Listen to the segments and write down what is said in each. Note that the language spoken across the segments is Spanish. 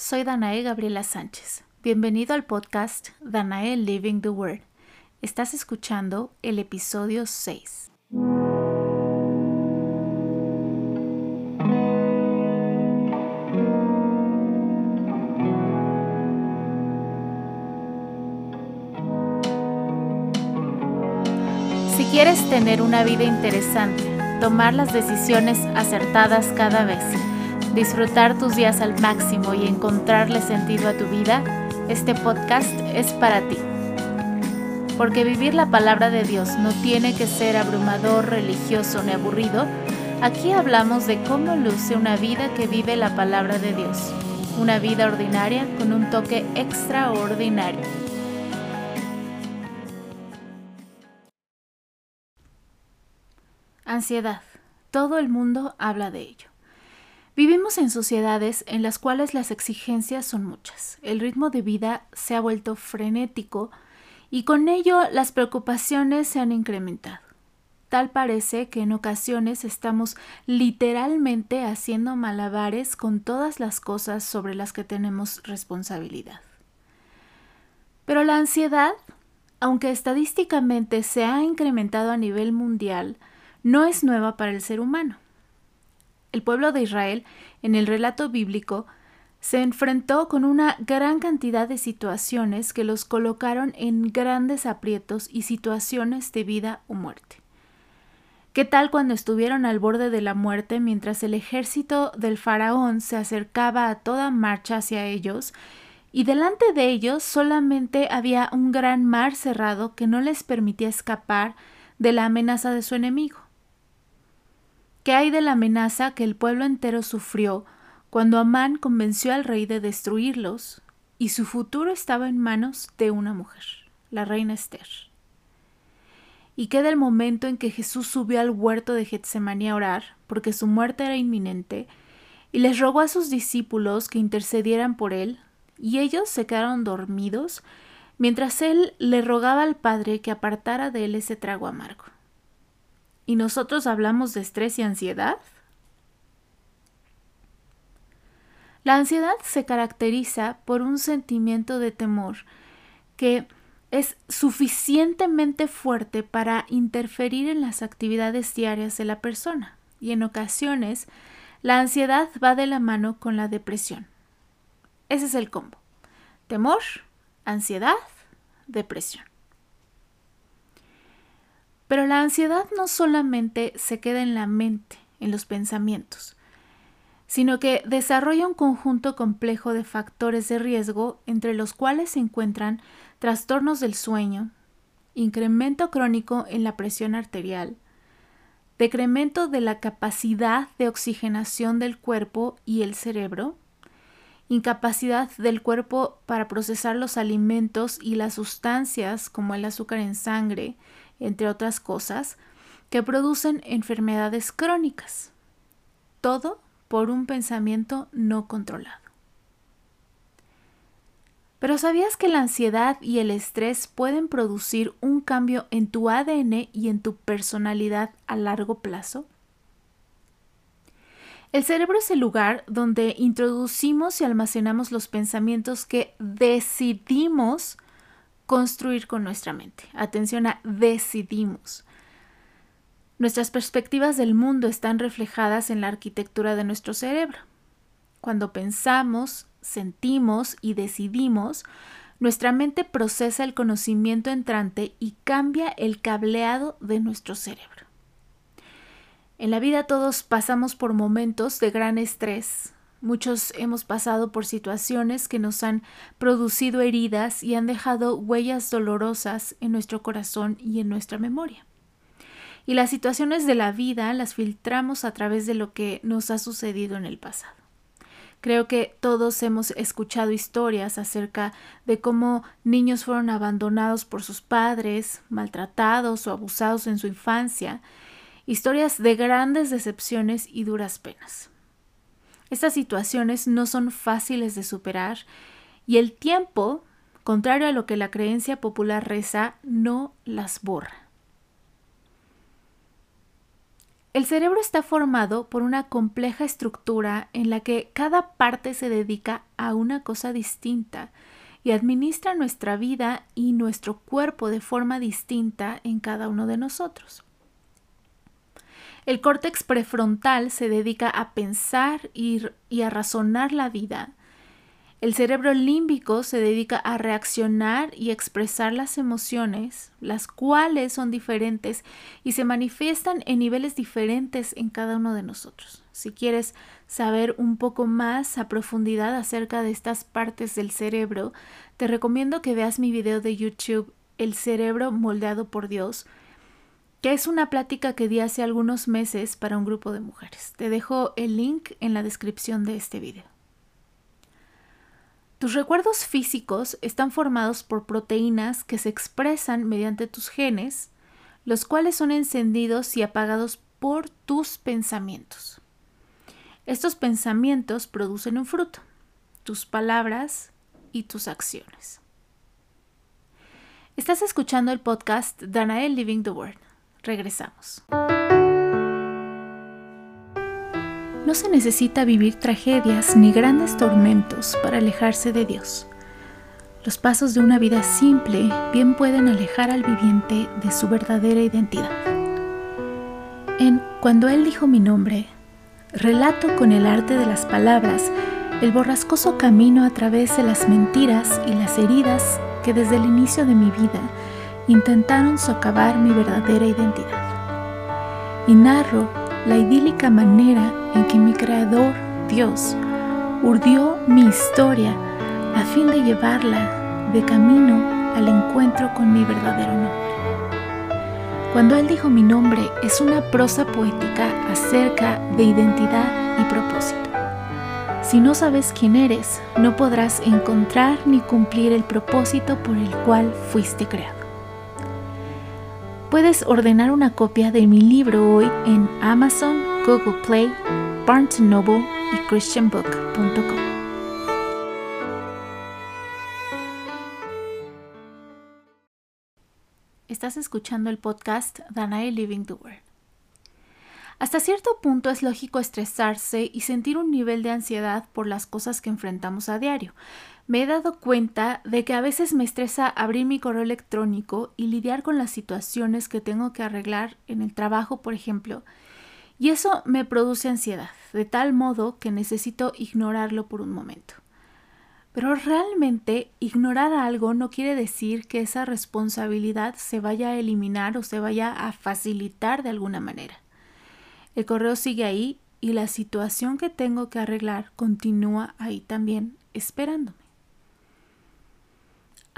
Soy Danae Gabriela Sánchez. Bienvenido al podcast Danae Living the Word. Estás escuchando el episodio 6. Si quieres tener una vida interesante, tomar las decisiones acertadas cada vez, disfrutar tus días al máximo y encontrarle sentido a tu vida, este podcast es para ti. Porque vivir la palabra de Dios no tiene que ser abrumador, religioso ni aburrido. Aquí hablamos de cómo luce una vida que vive la palabra de Dios. Una vida ordinaria con un toque extraordinario. Ansiedad. Todo el mundo habla de ello. Vivimos en sociedades en las cuales las exigencias son muchas. El ritmo de vida se ha vuelto frenético y con ello las preocupaciones se han incrementado. Tal parece que en ocasiones estamos literalmente haciendo malabares con todas las cosas sobre las que tenemos responsabilidad. Pero la ansiedad, aunque estadísticamente se ha incrementado a nivel mundial, no es nueva para el ser humano. El pueblo de Israel, en el relato bíblico, se enfrentó con una gran cantidad de situaciones que los colocaron en grandes aprietos y situaciones de vida o muerte. ¿Qué tal cuando estuvieron al borde de la muerte mientras el ejército del faraón se acercaba a toda marcha hacia ellos y delante de ellos solamente había un gran mar cerrado que no les permitía escapar de la amenaza de su enemigo? ¿Qué hay de la amenaza que el pueblo entero sufrió cuando Amán convenció al rey de destruirlos y su futuro estaba en manos de una mujer, la reina Esther? ¿Y qué del momento en que Jesús subió al huerto de Getsemaní a orar, porque su muerte era inminente, y les rogó a sus discípulos que intercedieran por él, y ellos se quedaron dormidos mientras él le rogaba al Padre que apartara de él ese trago amargo? ¿Y nosotros hablamos de estrés y ansiedad? La ansiedad se caracteriza por un sentimiento de temor que es suficientemente fuerte para interferir en las actividades diarias de la persona y en ocasiones la ansiedad va de la mano con la depresión. Ese es el combo. Temor, ansiedad, depresión. Pero la ansiedad no solamente se queda en la mente, en los pensamientos, sino que desarrolla un conjunto complejo de factores de riesgo entre los cuales se encuentran trastornos del sueño, incremento crónico en la presión arterial, decremento de la capacidad de oxigenación del cuerpo y el cerebro, incapacidad del cuerpo para procesar los alimentos y las sustancias como el azúcar en sangre, entre otras cosas, que producen enfermedades crónicas. Todo por un pensamiento no controlado. Pero ¿sabías que la ansiedad y el estrés pueden producir un cambio en tu ADN y en tu personalidad a largo plazo? El cerebro es el lugar donde introducimos y almacenamos los pensamientos que decidimos construir con nuestra mente. Atención a decidimos. Nuestras perspectivas del mundo están reflejadas en la arquitectura de nuestro cerebro. Cuando pensamos, sentimos y decidimos, nuestra mente procesa el conocimiento entrante y cambia el cableado de nuestro cerebro. En la vida todos pasamos por momentos de gran estrés, Muchos hemos pasado por situaciones que nos han producido heridas y han dejado huellas dolorosas en nuestro corazón y en nuestra memoria. Y las situaciones de la vida las filtramos a través de lo que nos ha sucedido en el pasado. Creo que todos hemos escuchado historias acerca de cómo niños fueron abandonados por sus padres, maltratados o abusados en su infancia, historias de grandes decepciones y duras penas. Estas situaciones no son fáciles de superar y el tiempo, contrario a lo que la creencia popular reza, no las borra. El cerebro está formado por una compleja estructura en la que cada parte se dedica a una cosa distinta y administra nuestra vida y nuestro cuerpo de forma distinta en cada uno de nosotros. El córtex prefrontal se dedica a pensar y, a razonar la vida. El cerebro límbico se dedica a reaccionar y expresar las emociones, las cuales son diferentes y se manifiestan en niveles diferentes en cada uno de nosotros. Si quieres saber un poco más a profundidad acerca de estas partes del cerebro, te recomiendo que veas mi video de YouTube El cerebro moldeado por Dios, que es una plática que di hace algunos meses para un grupo de mujeres. Te dejo el link en la descripción de este video. Tus recuerdos físicos están formados por proteínas que se expresan mediante tus genes, los cuales son encendidos y apagados por tus pensamientos. Estos pensamientos producen un fruto, tus palabras y tus acciones. Estás escuchando el podcast Danael Living the Word. Regresamos. No se necesita vivir tragedias ni grandes tormentos para alejarse de Dios. Los pasos de una vida simple bien pueden alejar al viviente de su verdadera identidad. En Cuando Él dijo mi nombre, relato con el arte de las palabras el borrascoso camino a través de las mentiras y las heridas que desde el inicio de mi vida intentaron socavar mi verdadera identidad. Y narro la idílica manera en que mi Creador, Dios, urdió mi historia a fin de llevarla de camino al encuentro con mi verdadero nombre. Cuando Él dijo mi nombre es una prosa poética acerca de identidad y propósito. Si no sabes quién eres, no podrás encontrar ni cumplir el propósito por el cual fuiste creado. Puedes ordenar una copia de mi libro hoy en Amazon, Google Play, Barnes Noble y christianbook.com. Estás escuchando el podcast Danae Living the. Hasta cierto punto es lógico estresarse y sentir un nivel de ansiedad por las cosas que enfrentamos a diario. Me he dado cuenta de que a veces me estresa abrir mi correo electrónico y lidiar con las situaciones que tengo que arreglar en el trabajo, por ejemplo, y eso me produce ansiedad, de tal modo que necesito ignorarlo por un momento. Pero realmente ignorar algo no quiere decir que esa responsabilidad se vaya a eliminar o se vaya a facilitar de alguna manera. El correo sigue ahí y la situación que tengo que arreglar continúa ahí también esperándome.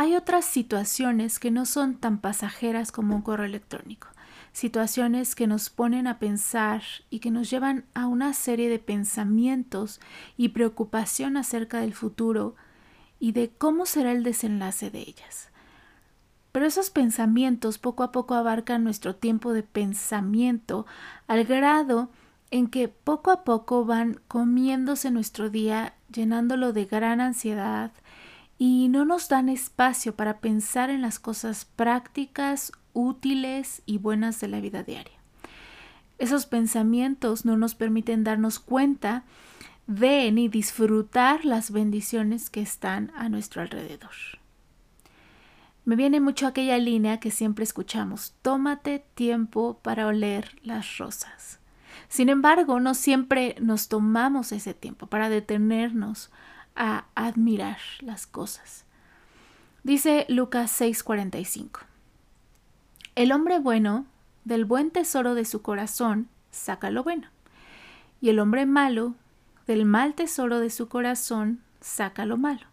Hay otras situaciones que no son tan pasajeras como un correo electrónico, situaciones que nos ponen a pensar y que nos llevan a una serie de pensamientos y preocupación acerca del futuro y de cómo será el desenlace de ellas. Pero esos pensamientos poco a poco abarcan nuestro tiempo de pensamiento al grado en que poco a poco van comiéndose nuestro día, llenándolo de gran ansiedad y no nos dan espacio para pensar en las cosas prácticas, útiles y buenas de la vida diaria. Esos pensamientos no nos permiten darnos cuenta de ni disfrutar las bendiciones que están a nuestro alrededor. Me viene mucho aquella línea que siempre escuchamos, tómate tiempo para oler las rosas. Sin embargo, no siempre nos tomamos ese tiempo para detenernos a admirar las cosas. Dice Lucas 6:45, El hombre bueno, del buen tesoro de su corazón, saca lo bueno, y el hombre malo, del mal tesoro de su corazón, saca lo malo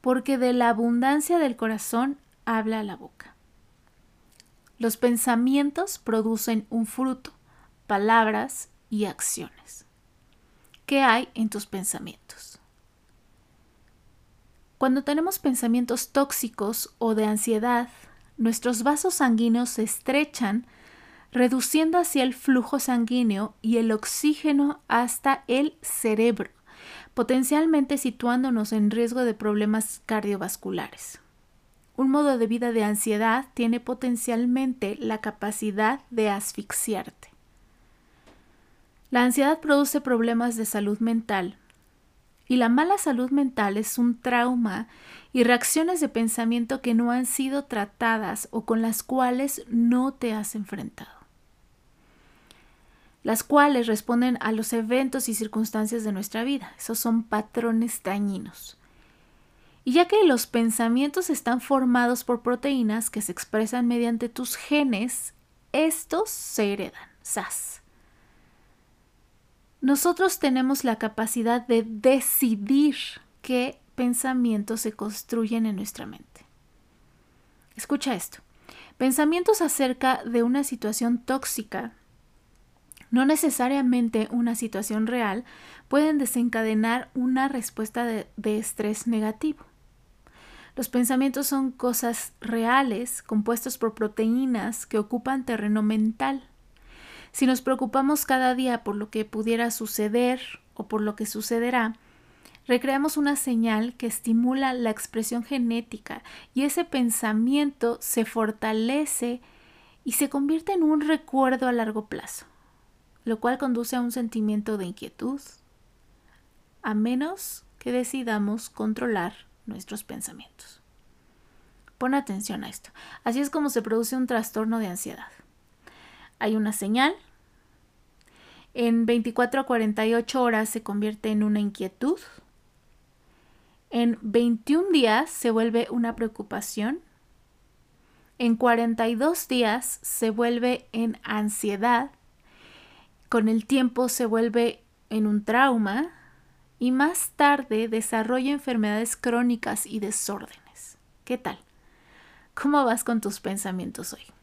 porque de la abundancia del corazón habla la boca. Los pensamientos producen un fruto, palabras y acciones. ¿Qué hay en tus pensamientos? Cuando tenemos pensamientos tóxicos o de ansiedad, nuestros vasos sanguíneos se estrechan, reduciendo así el flujo sanguíneo y el oxígeno hasta el cerebro potencialmente situándonos en riesgo de problemas cardiovasculares. Un modo de vida de ansiedad tiene potencialmente la capacidad de asfixiarte. La ansiedad produce problemas de salud mental y la mala salud mental es un trauma y reacciones de pensamiento que no han sido tratadas o con las cuales no te has enfrentado las cuales responden a los eventos y circunstancias de nuestra vida. Esos son patrones dañinos. Y ya que los pensamientos están formados por proteínas que se expresan mediante tus genes, estos se heredan. SAS. Nosotros tenemos la capacidad de decidir qué pensamientos se construyen en nuestra mente. Escucha esto. Pensamientos acerca de una situación tóxica no necesariamente una situación real, pueden desencadenar una respuesta de, estrés negativo. Los pensamientos son cosas reales, compuestos por proteínas que ocupan terreno mental. Si nos preocupamos cada día por lo que pudiera suceder o por lo que sucederá, recreamos una señal que estimula la expresión genética y ese pensamiento se fortalece y se convierte en un recuerdo a largo plazo lo cual conduce a un sentimiento de inquietud, a menos que decidamos controlar nuestros pensamientos. Pon atención a esto. Así es como se produce un trastorno de ansiedad. Hay una señal. En 24 a 48 horas se convierte en una inquietud. En 21 días se vuelve una preocupación. En 42 días se vuelve en ansiedad con el tiempo se vuelve en un trauma y más tarde desarrolla enfermedades crónicas y desórdenes. ¿Qué tal? ¿Cómo vas con tus pensamientos hoy?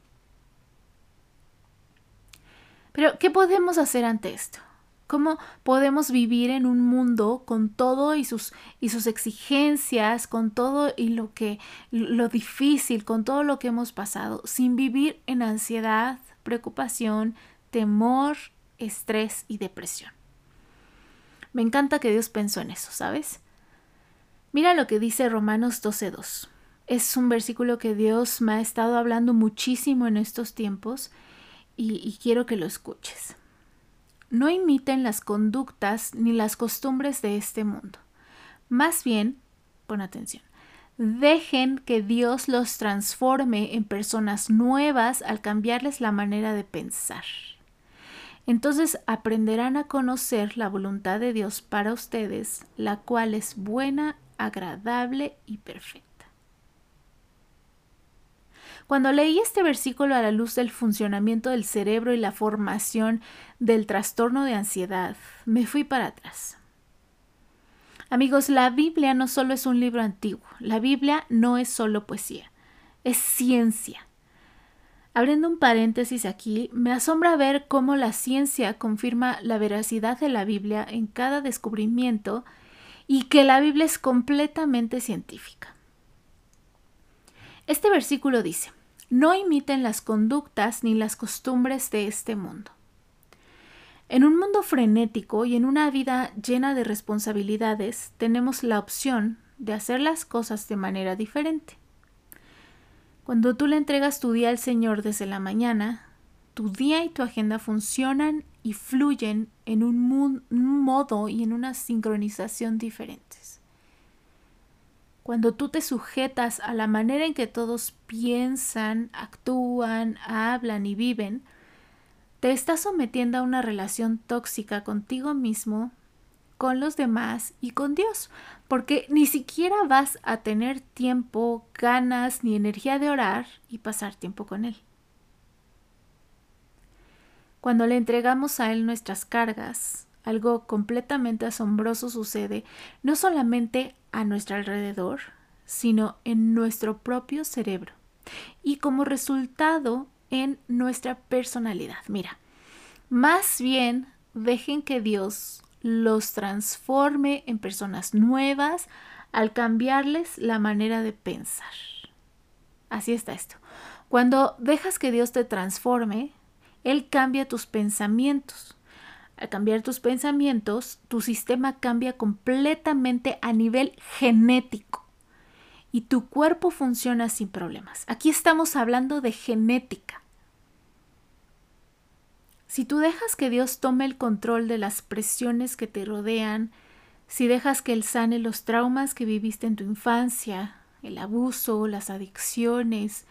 Pero, ¿qué podemos hacer ante esto? ¿Cómo podemos vivir en un mundo con todo y sus, y sus exigencias, con todo y lo que lo difícil, con todo lo que hemos pasado, sin vivir en ansiedad, preocupación, temor estrés y depresión. Me encanta que Dios pensó en eso, ¿sabes? Mira lo que dice Romanos 12.2. Es un versículo que Dios me ha estado hablando muchísimo en estos tiempos y, quiero que lo escuches. No imiten las conductas ni las costumbres de este mundo. Más bien, pon atención, dejen que Dios los transforme en personas nuevas al cambiarles la manera de pensar. Entonces aprenderán a conocer la voluntad de Dios para ustedes, la cual es buena, agradable y perfecta. Cuando leí este versículo a la luz del funcionamiento del cerebro y la formación del trastorno de ansiedad, me fui para atrás. Amigos, la Biblia no solo es un libro antiguo, la Biblia no es solo poesía, es ciencia Abriendo un paréntesis aquí, me asombra ver cómo la ciencia confirma la veracidad de la Biblia en cada descubrimiento y que la Biblia es completamente científica. Este versículo dice, no imiten las conductas ni las costumbres de este mundo. En un mundo frenético y en una vida llena de responsabilidades, tenemos la opción de hacer las cosas de manera diferente. Cuando tú le entregas tu día al Señor desde la mañana, tu día y tu agenda funcionan y fluyen en un, modo y en una sincronización diferentes. Cuando tú te sujetas a la manera en que todos piensan, actúan, hablan y viven, te estás sometiendo a una relación tóxica contigo mismo con los demás y con Dios, porque ni siquiera vas a tener tiempo, ganas ni energía de orar y pasar tiempo con Él. Cuando le entregamos a Él nuestras cargas, algo completamente asombroso sucede, no solamente a nuestro alrededor, sino en nuestro propio cerebro y como resultado en nuestra personalidad. Mira, más bien dejen que Dios los transforme en personas nuevas al cambiarles la manera de pensar. Así está esto. Cuando dejas que Dios te transforme, Él cambia tus pensamientos. Al cambiar tus pensamientos, tu sistema cambia completamente a nivel genético y tu cuerpo funciona sin problemas. Aquí estamos hablando de genética. Si tú dejas que Dios tome el control de las presiones que te rodean, si dejas que Él sane los traumas que viviste en tu infancia, el abuso, las adicciones,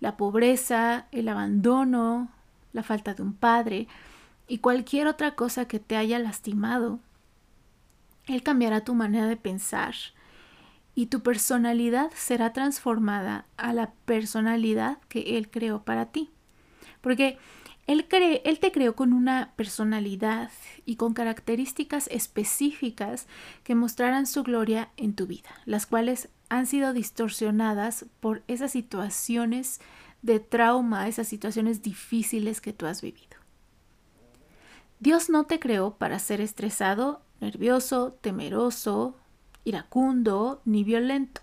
la pobreza, el abandono, la falta de un padre y cualquier otra cosa que te haya lastimado, Él cambiará tu manera de pensar y tu personalidad será transformada a la personalidad que Él creó para ti. Porque él, él, te creó con una personalidad y con características específicas que mostrarán su gloria en tu vida, las cuales han sido distorsionadas por esas situaciones de trauma, esas situaciones difíciles que tú has vivido. Dios no te creó para ser estresado, nervioso, temeroso, iracundo ni violento.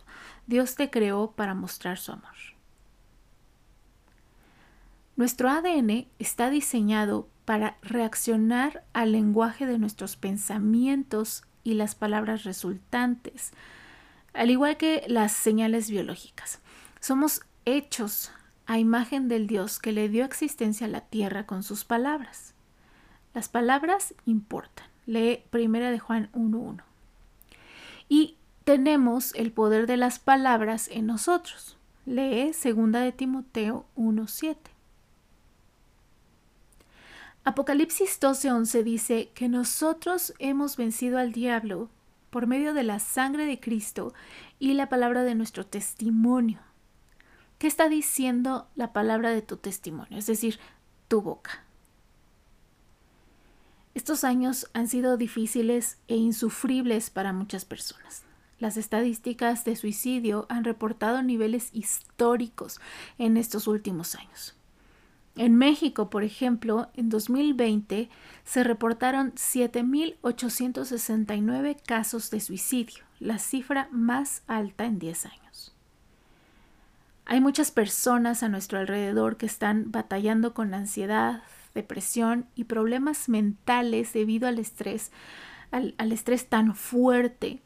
Dios te creó para mostrar su amor. Nuestro ADN está diseñado para reaccionar al lenguaje de nuestros pensamientos y las palabras resultantes, al igual que las señales biológicas. Somos hechos a imagen del Dios que le dio existencia a la tierra con sus palabras. Las palabras importan. Lee Primera de Juan 1.1. Y tenemos el poder de las palabras en nosotros. Lee Segunda de Timoteo 1.7. Apocalipsis 12:11 dice que nosotros hemos vencido al diablo por medio de la sangre de Cristo y la palabra de nuestro testimonio. ¿Qué está diciendo la palabra de tu testimonio? Es decir, tu boca. Estos años han sido difíciles e insufribles para muchas personas. Las estadísticas de suicidio han reportado niveles históricos en estos últimos años. En México, por ejemplo, en 2020 se reportaron 7.869 casos de suicidio, la cifra más alta en 10 años. Hay muchas personas a nuestro alrededor que están batallando con ansiedad, depresión y problemas mentales debido al estrés, al, al estrés tan fuerte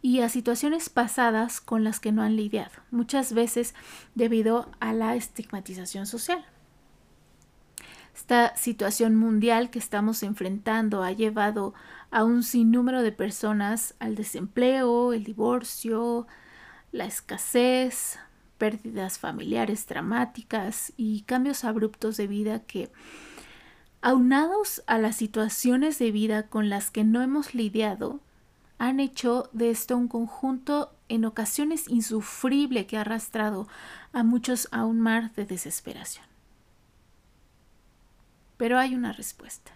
y a situaciones pasadas con las que no han lidiado, muchas veces debido a la estigmatización social. Esta situación mundial que estamos enfrentando ha llevado a un sinnúmero de personas al desempleo, el divorcio, la escasez, pérdidas familiares dramáticas y cambios abruptos de vida que aunados a las situaciones de vida con las que no hemos lidiado, han hecho de esto un conjunto en ocasiones insufrible que ha arrastrado a muchos a un mar de desesperación. Pero hay una respuesta.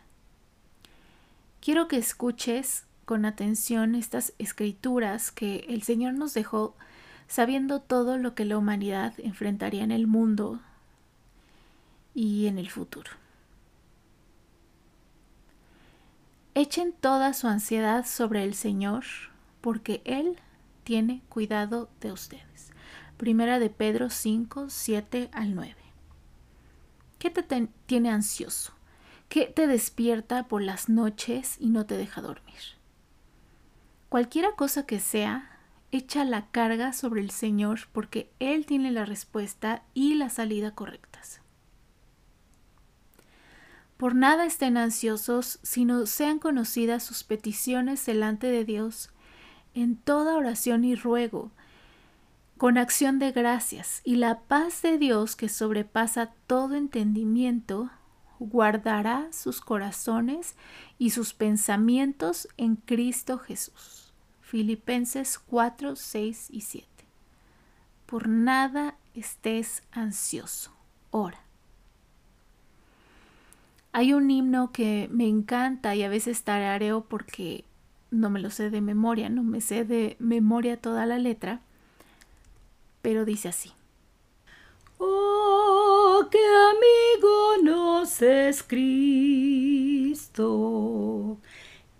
Quiero que escuches con atención estas escrituras que el Señor nos dejó sabiendo todo lo que la humanidad enfrentaría en el mundo y en el futuro. Echen toda su ansiedad sobre el Señor, porque Él tiene cuidado de ustedes. Primera de Pedro 5, 7 al 9. ¿Qué te tiene ansioso? ¿Qué te despierta por las noches y no te deja dormir? Cualquiera cosa que sea, echa la carga sobre el Señor porque Él tiene la respuesta y la salida correctas. Por nada estén ansiosos, sino sean conocidas sus peticiones delante de Dios en toda oración y ruego, con acción de gracias, y la paz de Dios que sobrepasa todo entendimiento, guardará sus corazones y sus pensamientos en Cristo Jesús. Filipenses 4, 6 y 7. Por nada estés ansioso. Ora. Hay un himno que me encanta y a veces tarareo porque no me lo sé de memoria, no me sé de memoria toda la letra, pero dice así. Oh, qué amigo nos es Cristo.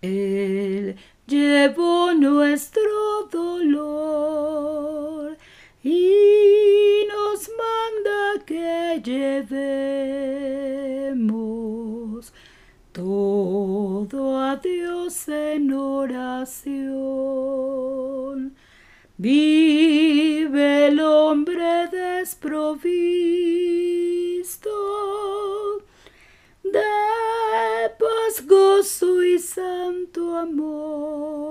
Él llevó nuestro dolor y nos manda que llevemos todo a Dios en oración. Vive el hombre desprovisto de santo amor.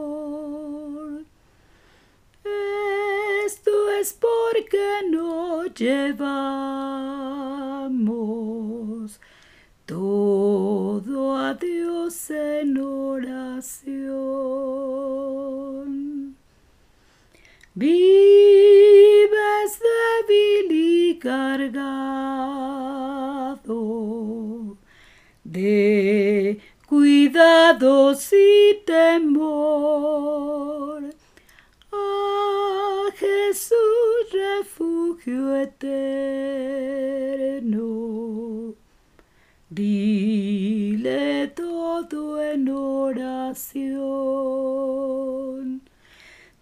Esto es porque no llevamos todo Dios en oración. Vives débil y cargado de cuidados y temor. A Jesús refugio eterno. Dile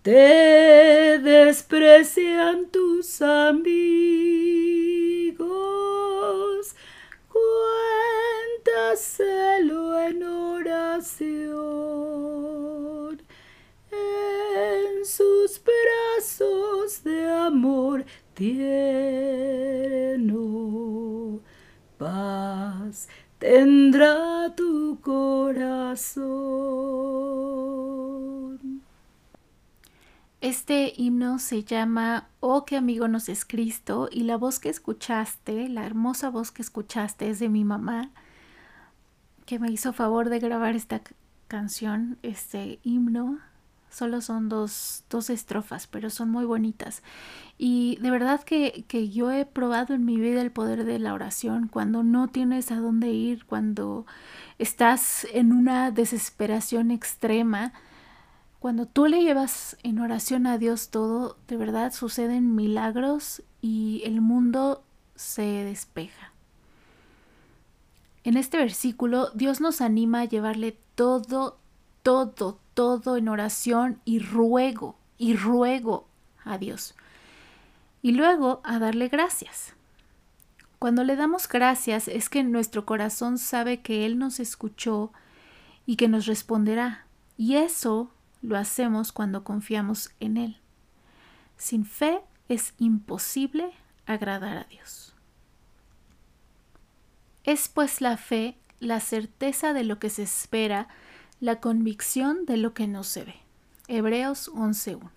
Te desprecian Este himno se llama Oh, qué amigo nos es Cristo y la voz que escuchaste, la hermosa voz que escuchaste es de mi mamá, que me hizo favor de grabar esta canción, este himno. Solo son dos, dos estrofas, pero son muy bonitas. Y de verdad que, que yo he probado en mi vida el poder de la oración cuando no tienes a dónde ir, cuando estás en una desesperación extrema cuando tú le llevas en oración a Dios todo, de verdad suceden milagros y el mundo se despeja. En este versículo, Dios nos anima a llevarle todo, todo, todo en oración y ruego, y ruego a Dios. Y luego a darle gracias. Cuando le damos gracias es que nuestro corazón sabe que Él nos escuchó y que nos responderá. Y eso lo hacemos cuando confiamos en Él. Sin fe es imposible agradar a Dios. Es pues la fe la certeza de lo que se espera, la convicción de lo que no se ve. Hebreos 11.1.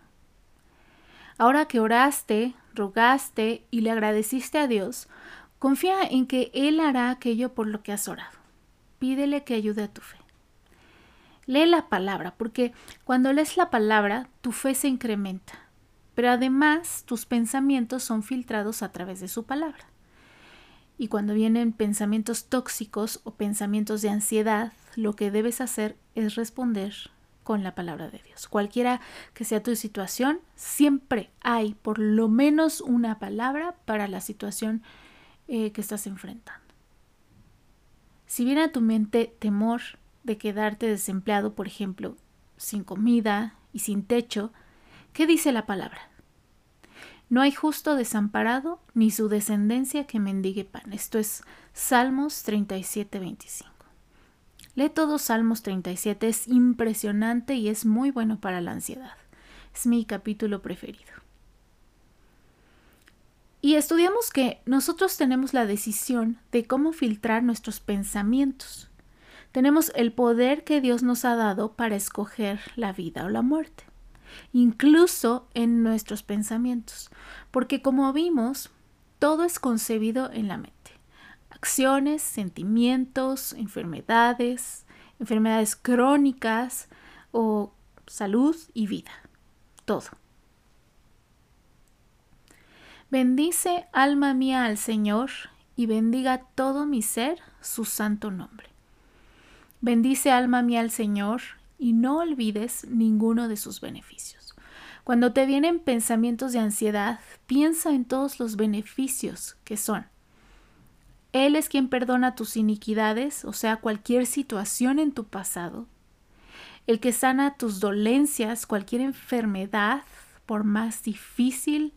Ahora que oraste, rogaste y le agradeciste a Dios, confía en que Él hará aquello por lo que has orado. Pídele que ayude a tu fe. Lee la palabra, porque cuando lees la palabra, tu fe se incrementa, pero además tus pensamientos son filtrados a través de su palabra. Y cuando vienen pensamientos tóxicos o pensamientos de ansiedad, lo que debes hacer es responder con la palabra de Dios. Cualquiera que sea tu situación, siempre hay por lo menos una palabra para la situación eh, que estás enfrentando. Si viene a tu mente temor, de quedarte desempleado, por ejemplo, sin comida y sin techo, ¿qué dice la palabra? No hay justo desamparado ni su descendencia que mendigue pan. Esto es Salmos 37, 25. Lee todos Salmos 37, es impresionante y es muy bueno para la ansiedad. Es mi capítulo preferido. Y estudiamos que nosotros tenemos la decisión de cómo filtrar nuestros pensamientos tenemos el poder que Dios nos ha dado para escoger la vida o la muerte, incluso en nuestros pensamientos, porque como vimos, todo es concebido en la mente. Acciones, sentimientos, enfermedades, enfermedades crónicas o salud y vida. Todo. Bendice alma mía al Señor y bendiga todo mi ser su santo nombre. Bendice alma mía al Señor y no olvides ninguno de sus beneficios. Cuando te vienen pensamientos de ansiedad, piensa en todos los beneficios que son. Él es quien perdona tus iniquidades, o sea, cualquier situación en tu pasado. El que sana tus dolencias, cualquier enfermedad, por más difícil,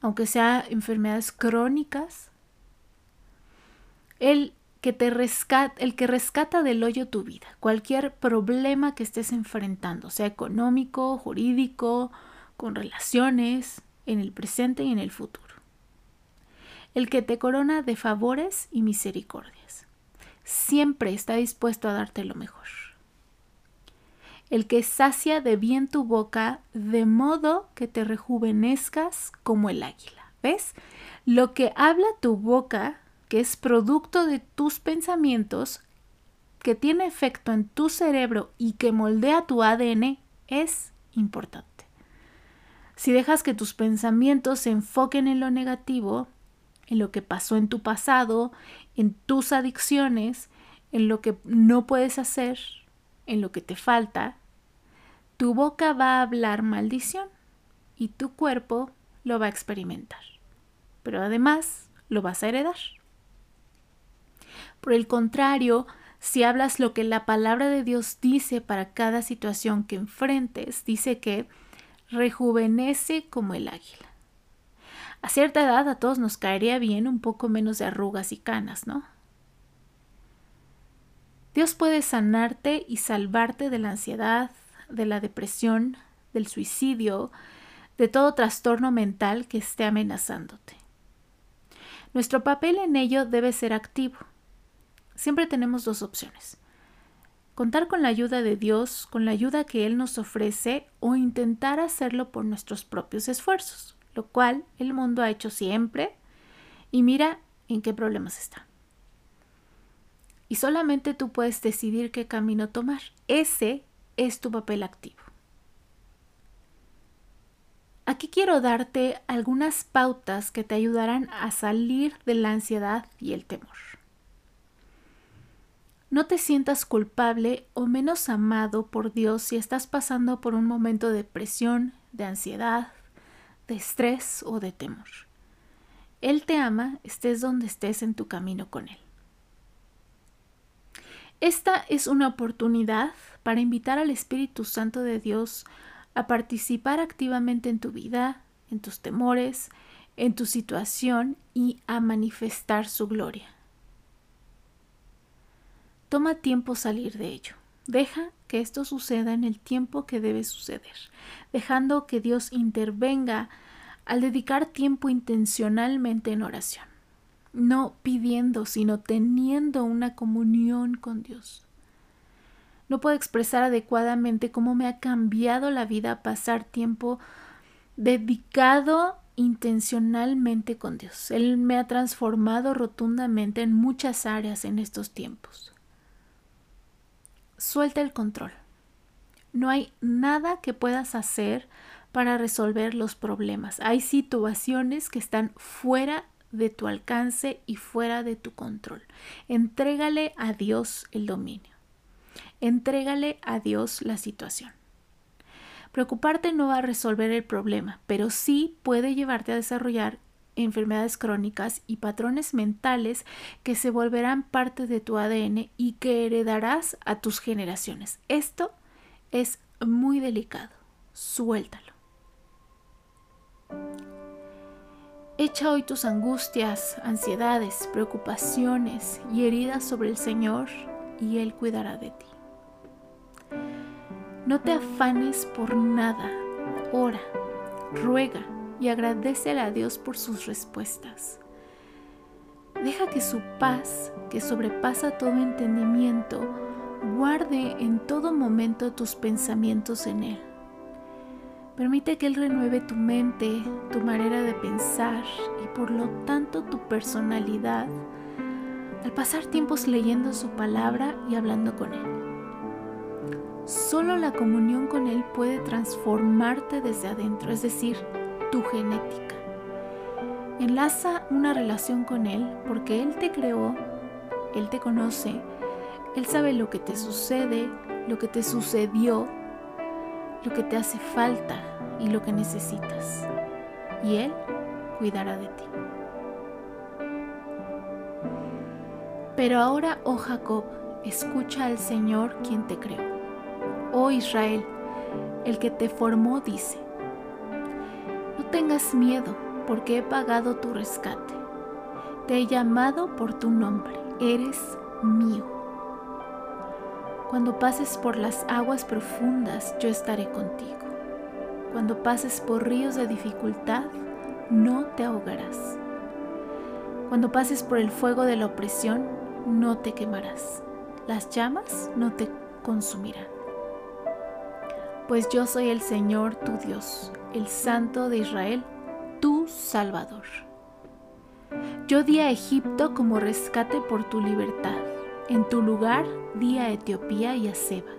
aunque sea enfermedades crónicas. Él que te rescata, el que rescata del hoyo tu vida, cualquier problema que estés enfrentando, sea económico, jurídico, con relaciones, en el presente y en el futuro. El que te corona de favores y misericordias. Siempre está dispuesto a darte lo mejor. el que sacia de bien tu boca, de modo que te rejuvenezcas como el águila. ¿Ves? Lo que habla tu boca, que es producto de tus pensamientos, que tiene efecto en tu cerebro y que moldea tu ADN, es importante. Si dejas que tus pensamientos se enfoquen en lo negativo, en lo que pasó en tu pasado, en tus adicciones, en lo que no puedes hacer, en lo que te falta, tu boca va a hablar maldición y tu cuerpo lo va a experimentar. Pero además lo vas a heredar. Por el contrario, si hablas lo que la palabra de Dios dice para cada situación que enfrentes, dice que rejuvenece como el águila. A cierta edad a todos nos caería bien un poco menos de arrugas y canas, ¿no? Dios puede sanarte y salvarte de la ansiedad, de la depresión, del suicidio, de todo trastorno mental que esté amenazándote. Nuestro papel en ello debe ser activo. Siempre tenemos dos opciones. Contar con la ayuda de Dios, con la ayuda que Él nos ofrece o intentar hacerlo por nuestros propios esfuerzos, lo cual el mundo ha hecho siempre y mira en qué problemas está y solamente tú puedes decidir qué camino tomar. Ese es tu papel activo. Aquí quiero darte algunas pautas que te ayudarán a salir de la ansiedad y el temor. No te sientas culpable o menos amado por Dios si estás pasando por un momento de depresión, de ansiedad, de estrés o de temor. Él te ama, estés donde estés en tu camino con Él. Esta es una oportunidad para invitar al Espíritu Santo de Dios a participar activamente en tu vida, en tus temores, en tu situación y a manifestar su gloria. Toma tiempo salir de ello. Deja que esto suceda en el tiempo que debe suceder, dejando que Dios intervenga al dedicar tiempo intencionalmente en oración no pidiendo, sino teniendo una comunión con Dios. No puedo expresar adecuadamente cómo me ha cambiado la vida pasar tiempo dedicado intencionalmente con Dios. Él me ha transformado rotundamente en muchas áreas en estos tiempos. Suelta el control. No hay nada que puedas hacer para resolver los problemas. Hay situaciones que están fuera de tu alcance y fuera de tu control. Entrégale a Dios el dominio. Entrégale a Dios la situación. Preocuparte no va a resolver el problema, pero sí puede llevarte a desarrollar enfermedades crónicas y patrones mentales que se volverán parte de tu ADN y que heredarás a tus generaciones. Esto es muy delicado. Suéltalo. Echa hoy tus angustias, ansiedades, preocupaciones y heridas sobre el Señor y Él cuidará de ti. No te afanes por nada, ora, ruega y agradecele a Dios por sus respuestas. Deja que su paz, que sobrepasa todo entendimiento, guarde en todo momento tus pensamientos en Él Permite que Él renueve tu mente, tu manera de pensar y por lo tanto tu personalidad al pasar tiempos leyendo su palabra y hablando con Él. Solo la comunión con Él puede transformarte desde adentro, es decir, tu genética. Enlaza una relación con Él porque Él te creó, Él te conoce, Él sabe lo que te sucede, lo que te sucedió lo que te hace falta y lo que necesitas. Y Él cuidará de ti. Pero ahora, oh Jacob, escucha al Señor quien te creó. Oh Israel, el que te formó dice, tengas miedo porque he pagado tu rescate. Te he llamado por tu nombre, eres mío. Cuando pases por las aguas profundas, yo estaré contigo. Cuando pases por ríos de dificultad, no te ahogarás. Cuando pases por el fuego de la opresión, no te quemarás. Las llamas no te consumirán. pues yo soy el Señor tu Dios, el Santo de Israel, tu Salvador. Yo di a Egipto como rescate por tu libertad. En tu lugar di a Etiopía y a Seba.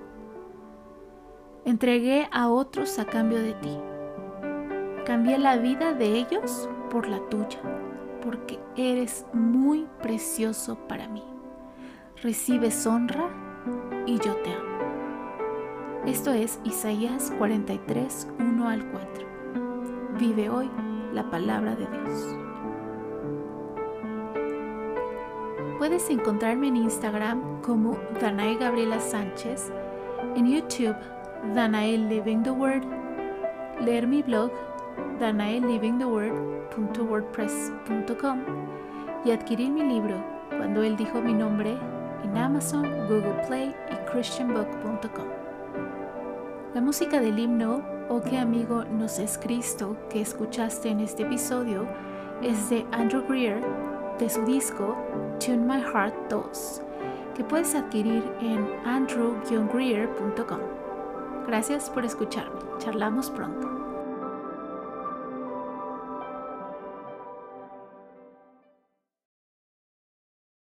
Entregué a otros a cambio de ti. Cambié la vida de ellos por la tuya, porque eres muy precioso para mí. Recibes honra y yo te amo. Esto es Isaías 43, 1 al 4. Vive hoy la palabra de Dios. Puedes encontrarme en Instagram como Danae Gabriela Sánchez, en YouTube Danae Living the Word, leer mi blog danaelivingtheword.wordpress.com y adquirir mi libro Cuando Él dijo mi nombre en Amazon, Google Play y christianbook.com. La música del himno Oh que amigo nos es Cristo que escuchaste en este episodio es de Andrew Greer de su disco Tune My Heart 2 que puedes adquirir en andrew-greer.com. Gracias por escucharme. Charlamos pronto.